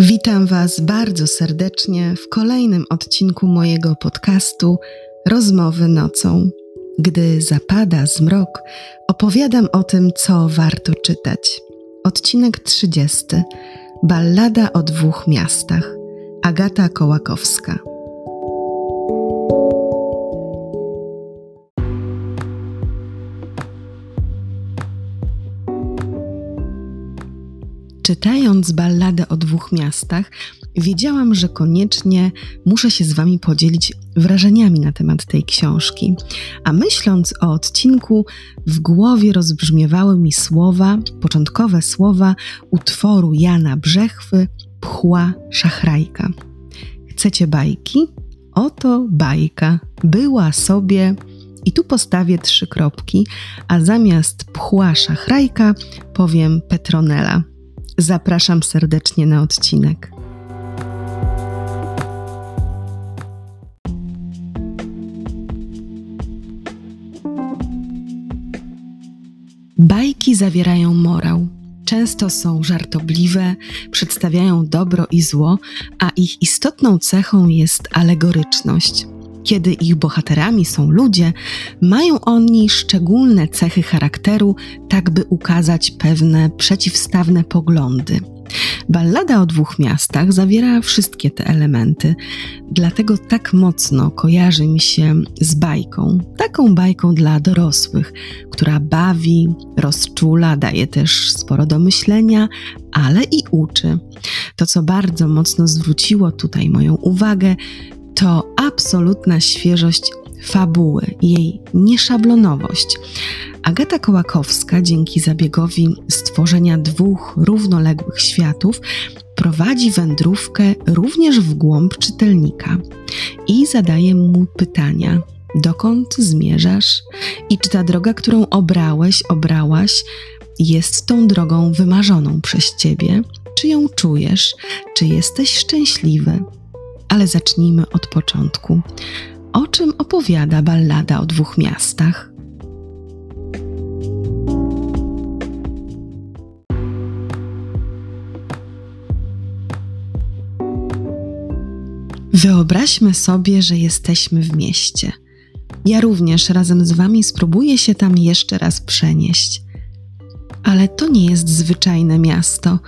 Witam Was bardzo serdecznie w kolejnym odcinku mojego podcastu Rozmowy nocą. Gdy zapada zmrok, opowiadam o tym, co warto czytać. Odcinek 30. Ballada o dwóch miastach. Agata Kołakowska. Czytając balladę o dwóch miastach, wiedziałam, że koniecznie muszę się z Wami podzielić wrażeniami na temat tej książki. A myśląc o odcinku, w głowie rozbrzmiewały mi słowa, początkowe słowa utworu Jana Brzechwy Pchła Szachrajka. Chcecie bajki? Oto bajka. Była sobie. I tu postawię trzy kropki, a zamiast pchła szachrajka powiem Petronela. Zapraszam serdecznie na odcinek. Bajki zawierają morał. Często są żartobliwe, przedstawiają dobro i zło, a ich istotną cechą jest alegoryczność. Kiedy ich bohaterami są ludzie, mają oni szczególne cechy charakteru, tak by ukazać pewne przeciwstawne poglądy. Ballada o dwóch miastach zawiera wszystkie te elementy, dlatego tak mocno kojarzy mi się z bajką, taką bajką dla dorosłych, która bawi, rozczula, daje też sporo do myślenia, ale i uczy. To, co bardzo mocno zwróciło tutaj moją uwagę, to absolutna świeżość fabuły, jej nieszablonowość. Agata Kołakowska dzięki zabiegowi stworzenia dwóch równoległych światów prowadzi wędrówkę również w głąb czytelnika i zadaje mu pytania: dokąd zmierzasz i czy ta droga, którą obrałeś, obrałaś, jest tą drogą wymarzoną przez ciebie? Czy ją czujesz? Czy jesteś szczęśliwy? Ale zacznijmy od początku. O czym opowiada ballada o dwóch miastach? Wyobraźmy sobie, że jesteśmy w mieście. Ja również razem z Wami spróbuję się tam jeszcze raz przenieść. Ale to nie jest zwyczajne miasto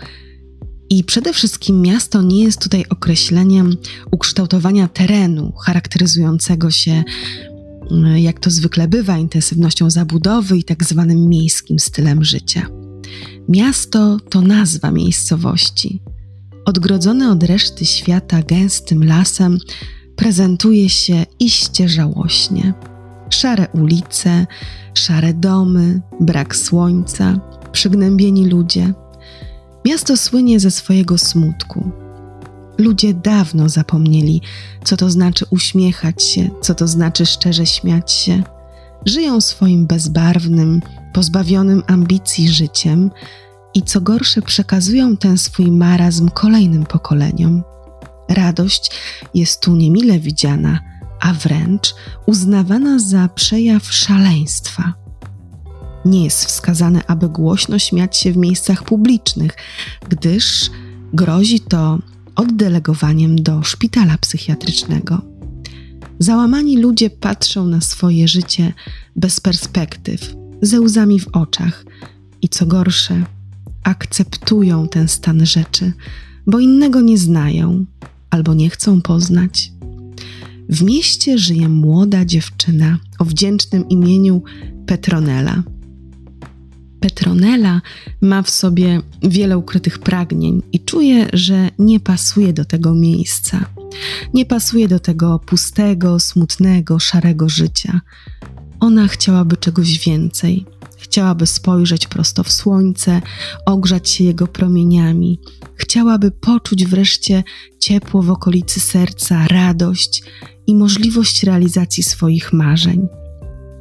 i przede wszystkim miasto nie jest tutaj określeniem ukształtowania terenu charakteryzującego się, mm, jak to zwykle bywa, intensywnością zabudowy i tak zwanym miejskim stylem życia. Miasto to nazwa miejscowości. Odgrodzone od reszty świata gęstym lasem, prezentuje się iście żałośnie. Szare ulice, szare domy, brak słońca, przygnębieni ludzie – Miasto słynie ze swojego smutku. Ludzie dawno zapomnieli, co to znaczy uśmiechać się, co to znaczy szczerze śmiać się. Żyją swoim bezbarwnym, pozbawionym ambicji życiem i co gorsze, przekazują ten swój marazm kolejnym pokoleniom. Radość jest tu niemile widziana, a wręcz uznawana za przejaw szaleństwa. Nie jest wskazane, aby głośno śmiać się w miejscach publicznych, gdyż grozi to oddelegowaniem do szpitala psychiatrycznego. Załamani ludzie patrzą na swoje życie bez perspektyw, ze łzami w oczach i co gorsze, akceptują ten stan rzeczy, bo innego nie znają albo nie chcą poznać. W mieście żyje młoda dziewczyna o wdzięcznym imieniu Petronela. Petronella ma w sobie wiele ukrytych pragnień i czuje, że nie pasuje do tego miejsca. Nie pasuje do tego pustego, smutnego, szarego życia. Ona chciałaby czegoś więcej. Chciałaby spojrzeć prosto w słońce, ogrzać się jego promieniami. Chciałaby poczuć wreszcie ciepło w okolicy serca, radość i możliwość realizacji swoich marzeń.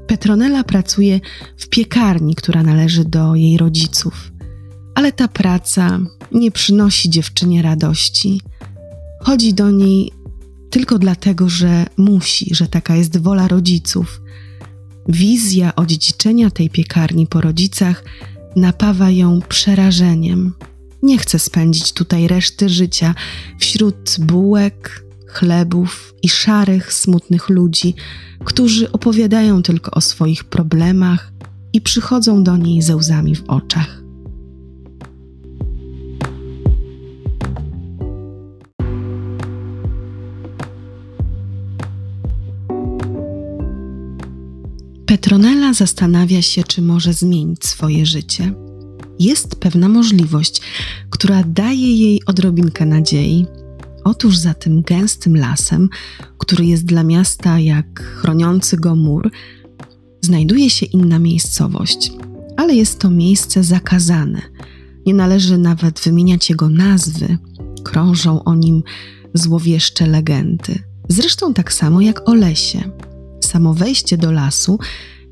Petronella pracuje w piekarni, która należy do jej rodziców, ale ta praca nie przynosi dziewczynie radości. Chodzi do niej tylko dlatego, że musi, że taka jest wola rodziców. Wizja odziedziczenia tej piekarni po rodzicach napawa ją przerażeniem. nie chce spędzić tutaj reszty życia wśród bułek, chlebów i szarych, smutnych ludzi, którzy opowiadają tylko o swoich problemach i przychodzą do niej ze łzami w oczach. Petronella zastanawia się, czy może zmienić swoje życie. Jest pewna możliwość, która daje jej odrobinkę nadziei. Otóż za tym gęstym lasem, który jest dla miasta jak chroniący go mur, znajduje się inna miejscowość, ale jest to miejsce zakazane. Nie należy nawet wymieniać jego nazwy, krążą o nim złowieszcze legendy. Zresztą tak samo jak o lesie. Samo wejście do lasu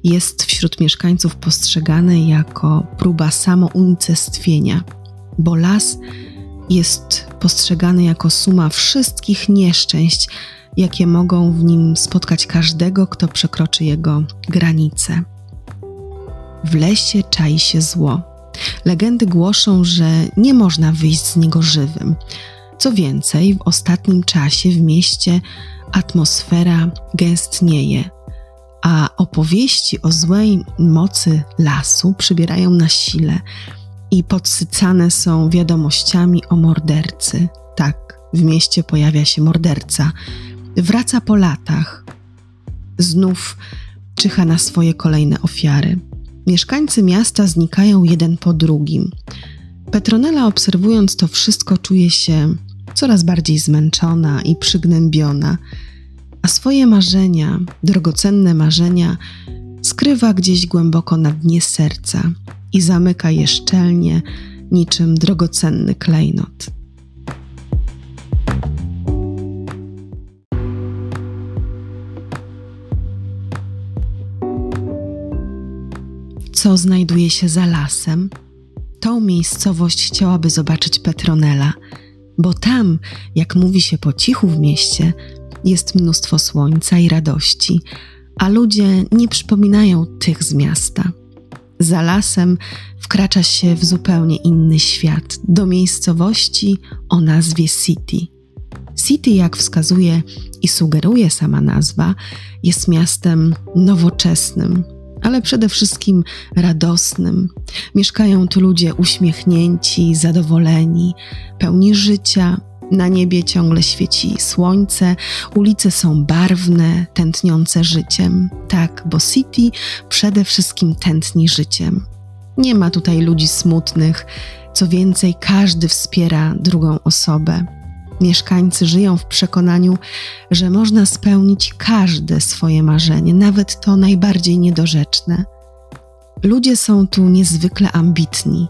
jest wśród mieszkańców postrzegane jako próba samounicestwienia, bo las jest postrzegany jako suma wszystkich nieszczęść, jakie mogą w nim spotkać każdego, kto przekroczy jego granice. W lesie czai się zło. Legendy głoszą, że nie można wyjść z niego żywym. Co więcej, w ostatnim czasie w mieście atmosfera gęstnieje, a opowieści o złej mocy lasu przybierają na sile i podsycane są wiadomościami o mordercy. Tak, w mieście pojawia się morderca. Wraca po latach. Znów czyha na swoje kolejne ofiary. Mieszkańcy miasta znikają jeden po drugim. Petronella, obserwując to wszystko, czuje się coraz bardziej zmęczona i przygnębiona a swoje marzenia, drogocenne marzenia, skrywa gdzieś głęboko na dnie serca i zamyka je szczelnie, niczym drogocenny klejnot. Co znajduje się za lasem? Tą miejscowość chciałaby zobaczyć Petronela, bo tam, jak mówi się po cichu w mieście, jest mnóstwo słońca i radości, a ludzie nie przypominają tych z miasta. Za lasem wkracza się w zupełnie inny świat, do miejscowości o nazwie City. City, jak wskazuje i sugeruje sama nazwa, jest miastem nowoczesnym, ale przede wszystkim radosnym. Mieszkają tu ludzie uśmiechnięci, zadowoleni, pełni życia, na niebie ciągle świeci słońce, ulice są barwne, tętniące życiem. Tak, bo City przede wszystkim tętni życiem. Nie ma tutaj ludzi smutnych, co więcej, każdy wspiera drugą osobę. Mieszkańcy żyją w przekonaniu, że można spełnić każde swoje marzenie, nawet to najbardziej niedorzeczne. Ludzie są tu niezwykle ambitni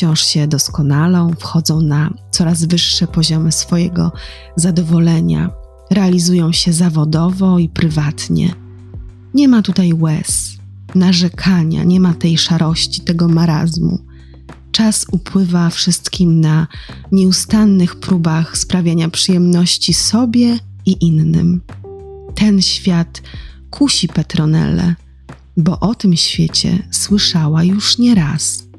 wciąż się doskonalą, wchodzą na coraz wyższe poziomy swojego zadowolenia, realizują się zawodowo i prywatnie. Nie ma tutaj łez, narzekania, nie ma tej szarości, tego marazmu. Czas upływa wszystkim na nieustannych próbach sprawiania przyjemności sobie i innym. Ten świat kusi Petronelle, bo o tym świecie słyszała już nie raz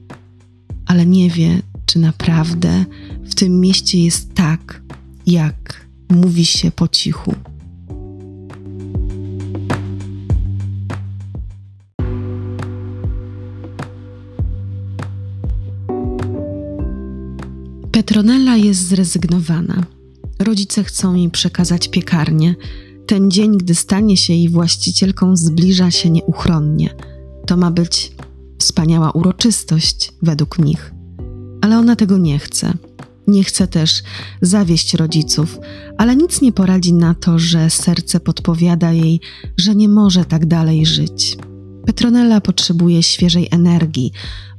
ale nie wie, czy naprawdę w tym mieście jest tak, jak mówi się po cichu. Petronella jest zrezygnowana. Rodzice chcą jej przekazać piekarnię. Ten dzień, gdy stanie się jej właścicielką, zbliża się nieuchronnie. To ma być wspaniała uroczystość według nich. Ale ona tego nie chce. Nie chce też zawieść rodziców, ale nic nie poradzi na to, że serce podpowiada jej, że nie może tak dalej żyć. Petronella potrzebuje świeżej energii,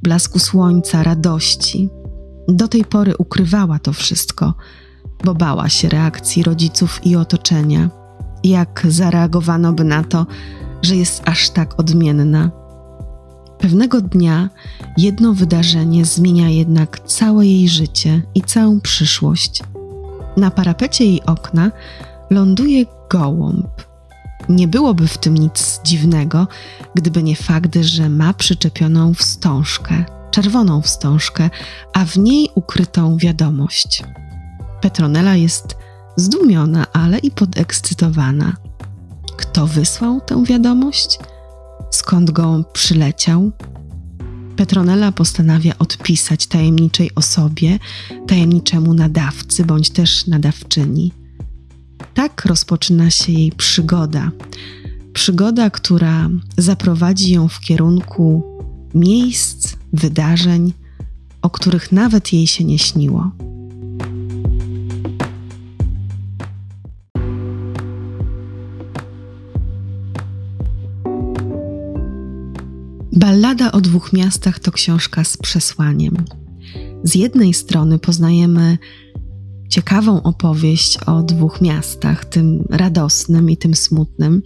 blasku słońca, radości. Do tej pory ukrywała to wszystko, bo bała się reakcji rodziców i otoczenia. Jak zareagowano by na to, że jest aż tak odmienna? Pewnego dnia jedno wydarzenie zmienia jednak całe jej życie i całą przyszłość. Na parapecie jej okna ląduje gołąb. Nie byłoby w tym nic dziwnego, gdyby nie fakt, że ma przyczepioną wstążkę. czerwoną wstążkę, a w niej ukrytą wiadomość. Petronella jest zdumiona, ale i podekscytowana. Kto wysłał tę wiadomość? Skąd go przyleciał? Petronella postanawia odpisać tajemniczej osobie, tajemniczemu nadawcy bądź też nadawczyni. Tak rozpoczyna się jej przygoda. Przygoda, która zaprowadzi ją w kierunku miejsc, wydarzeń, o których nawet jej się nie śniło. Ballada o dwóch miastach to książka z przesłaniem. Z jednej strony poznajemy ciekawą opowieść o dwóch miastach, tym radosnym i tym smutnym,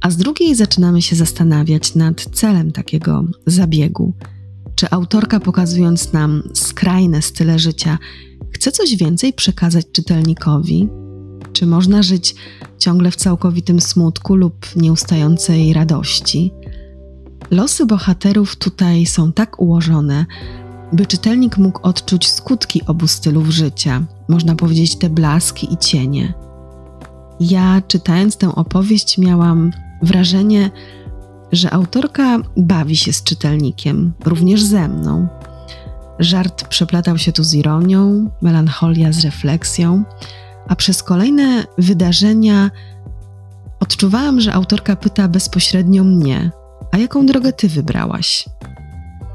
a z drugiej zaczynamy się zastanawiać nad celem takiego zabiegu. Czy autorka, pokazując nam skrajne style życia, chce coś więcej przekazać czytelnikowi? Czy można żyć ciągle w całkowitym smutku lub nieustającej radości? Losy bohaterów tutaj są tak ułożone, by czytelnik mógł odczuć skutki obu stylów życia, można powiedzieć te blaski i cienie. Ja, czytając tę opowieść, miałam wrażenie, że autorka bawi się z czytelnikiem, również ze mną. Żart przeplatał się tu z ironią, melancholia z refleksją, a przez kolejne wydarzenia odczuwałam, że autorka pyta bezpośrednio mnie, a jaką drogę ty wybrałaś?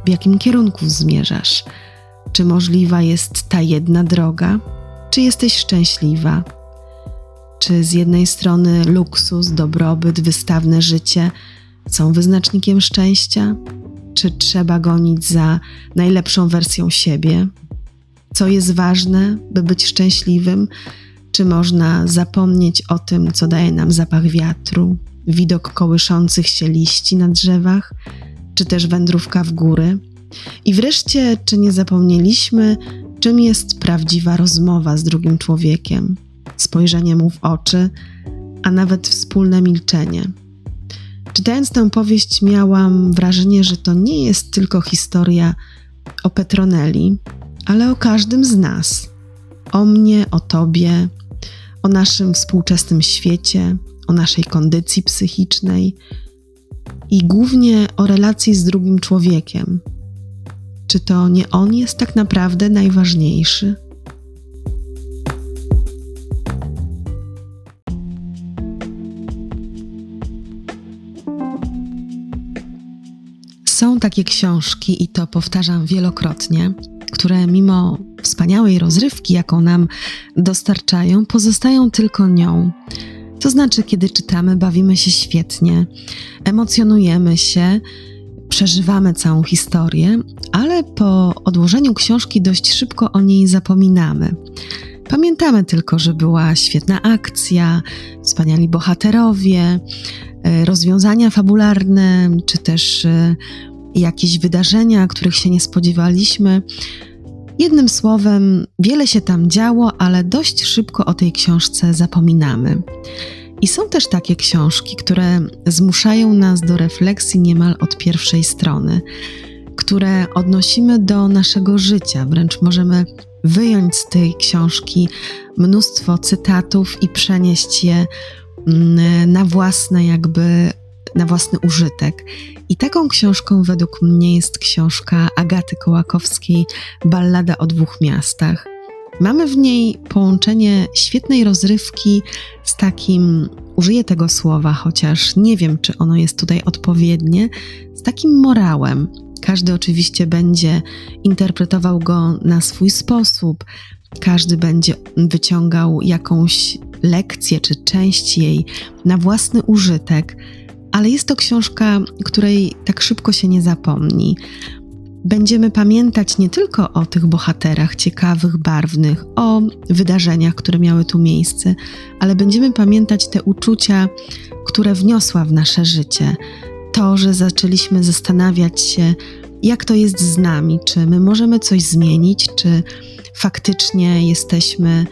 W jakim kierunku zmierzasz? Czy możliwa jest ta jedna droga? Czy jesteś szczęśliwa? Czy z jednej strony luksus, dobrobyt, wystawne życie są wyznacznikiem szczęścia? Czy trzeba gonić za najlepszą wersją siebie? Co jest ważne, by być szczęśliwym? Czy można zapomnieć o tym, co daje nam zapach wiatru, widok kołyszących się liści na drzewach, czy też wędrówka w góry. I wreszcie, czy nie zapomnieliśmy, czym jest prawdziwa rozmowa z drugim człowiekiem, spojrzenie mu w oczy, a nawet wspólne milczenie. Czytając tę powieść, miałam wrażenie, że to nie jest tylko historia o Petroneli, ale o każdym z nas. O mnie, o tobie, o naszym współczesnym świecie, o naszej kondycji psychicznej i głównie o relacji z drugim człowiekiem. Czy to nie on jest tak naprawdę najważniejszy? Są takie książki, i to powtarzam wielokrotnie, które mimo wspaniałej rozrywki, jaką nam dostarczają, pozostają tylko nią to znaczy, kiedy czytamy, bawimy się świetnie, emocjonujemy się, przeżywamy całą historię, ale po odłożeniu książki dość szybko o niej zapominamy. Pamiętamy tylko, że była świetna akcja, wspaniali bohaterowie, e, rozwiązania fabularne, czy też e, jakieś wydarzenia, których się nie spodziewaliśmy. Jednym słowem, wiele się tam działo, ale dość szybko o tej książce zapominamy. I są też takie książki, które zmuszają nas do refleksji niemal od pierwszej strony, które odnosimy do naszego życia, wręcz możemy wyjąć z tej książki mnóstwo cytatów i przenieść je mm, na własne jakby na własny użytek. I taką książką według mnie jest książka Agaty Kołakowskiej Ballada o dwóch miastach. Mamy w niej połączenie świetnej rozrywki z takim, użyję tego słowa, chociaż nie wiem, czy ono jest tutaj odpowiednie, z takim morałem. Każdy oczywiście będzie interpretował go na swój sposób, każdy będzie wyciągał jakąś lekcję czy część jej na własny użytek ale jest to książka, której tak szybko się nie zapomni. Będziemy pamiętać nie tylko o tych bohaterach ciekawych, barwnych, o wydarzeniach, które miały tu miejsce, ale będziemy pamiętać te uczucia, które wniosła w nasze życie. To, że zaczęliśmy zastanawiać się, jak to jest z nami, czy my możemy coś zmienić, czy faktycznie jesteśmy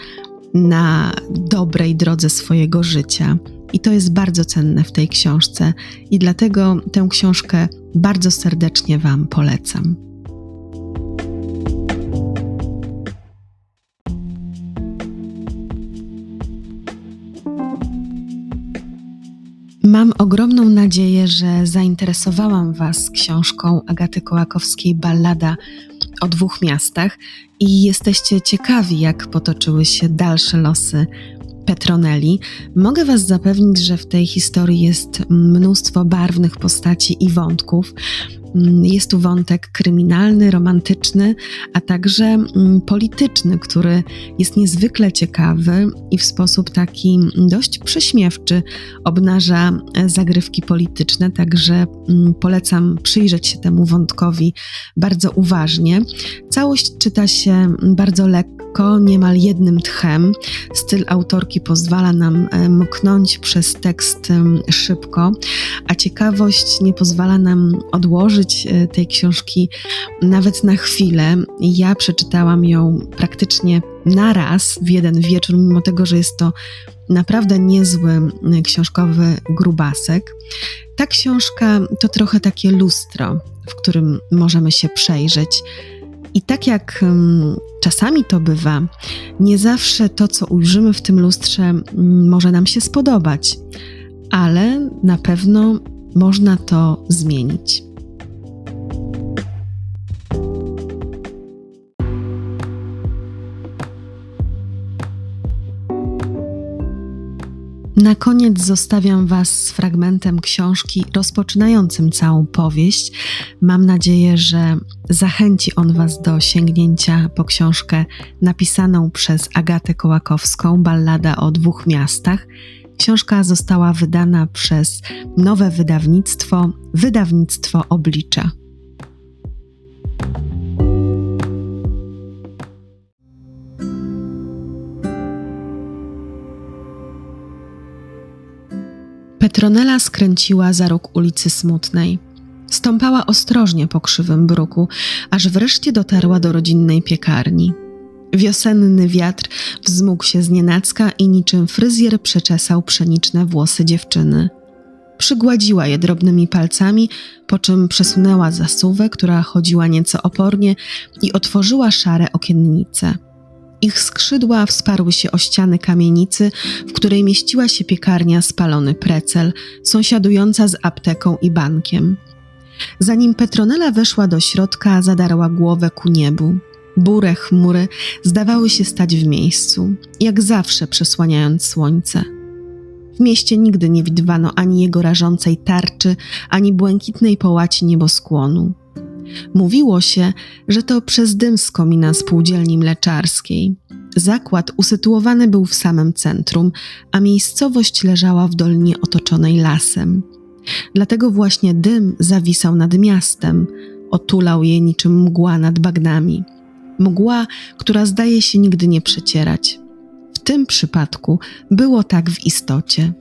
na dobrej drodze swojego życia. I to jest bardzo cenne w tej książce, i dlatego tę książkę bardzo serdecznie Wam polecam. Mam ogromną nadzieję, że zainteresowałam Was książką Agaty Kołakowskiej Ballada o dwóch miastach i jesteście ciekawi, jak potoczyły się dalsze losy Petronelli. Mogę Was zapewnić, że w tej historii jest mnóstwo barwnych postaci i wątków. Mm, jest tu wątek kryminalny, romantyczny, a także mm, polityczny, który jest niezwykle ciekawy i w sposób taki dość prześmiewczy obnaża e, zagrywki polityczne, także mm, polecam przyjrzeć się temu wątkowi bardzo uważnie. Całość czyta się bardzo lekko, niemal jednym tchem. Styl autorki pozwala nam e, mknąć przez tekst szybko, a ciekawość nie pozwala nam odłożyć E, tej książki nawet na chwilę. Ja przeczytałam ją praktycznie na raz w jeden wieczór, mimo tego, że jest to naprawdę niezły e, książkowy grubasek. Ta książka to trochę takie lustro, w którym możemy się przejrzeć. I tak jak um, czasami to bywa, nie zawsze to, co ujrzymy w tym lustrze, um, może nam się spodobać, ale na pewno można to zmienić. Na koniec zostawiam Was z fragmentem książki rozpoczynającym całą powieść. Mam nadzieję, że zachęci on Was do sięgnięcia po książkę napisaną przez Agatę Kołakowską, Ballada o dwóch miastach. Książka została wydana przez nowe wydawnictwo, wydawnictwo Oblicza. Petronela skręciła za róg ulicy Smutnej. Stąpała ostrożnie po krzywym bruku, aż wreszcie dotarła do rodzinnej piekarni. Wiosenny wiatr wzmógł się z nienacka i niczym fryzjer przeczesał pszeniczne włosy dziewczyny. Przygładziła je drobnymi palcami, po czym przesunęła zasuwę, która chodziła nieco opornie i otworzyła szare okiennice. Ich skrzydła wsparły się o ściany kamienicy, w której mieściła się piekarnia spalony precel, sąsiadująca z apteką i bankiem. Zanim Petronela weszła do środka, zadarła głowę ku niebu. Bure chmury zdawały się stać w miejscu, jak zawsze przesłaniając słońce. W mieście nigdy nie widywano ani jego rażącej tarczy, ani błękitnej połaci nieboskłonu. Mówiło się, że to przez dym z komina spółdzielni mleczarskiej. Zakład usytuowany był w samym centrum, a miejscowość leżała w dolinie otoczonej lasem. Dlatego właśnie dym zawisał nad miastem, otulał je niczym mgła nad bagnami. Mgła, która zdaje się nigdy nie przecierać. W tym przypadku było tak w istocie.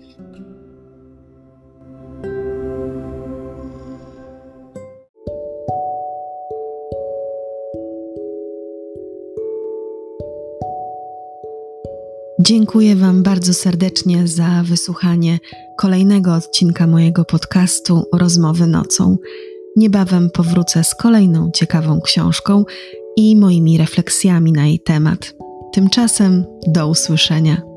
Dziękuję Wam bardzo serdecznie za wysłuchanie kolejnego odcinka mojego podcastu Rozmowy nocą. Niebawem powrócę z kolejną ciekawą książką i moimi refleksjami na jej temat. Tymczasem do usłyszenia.